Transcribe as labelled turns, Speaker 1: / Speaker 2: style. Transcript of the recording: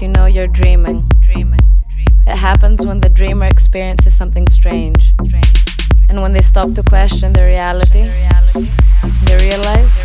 Speaker 1: you know you're dreaming. It happens when the dreamer experiences something strange. And when they stop to question the reality, they realize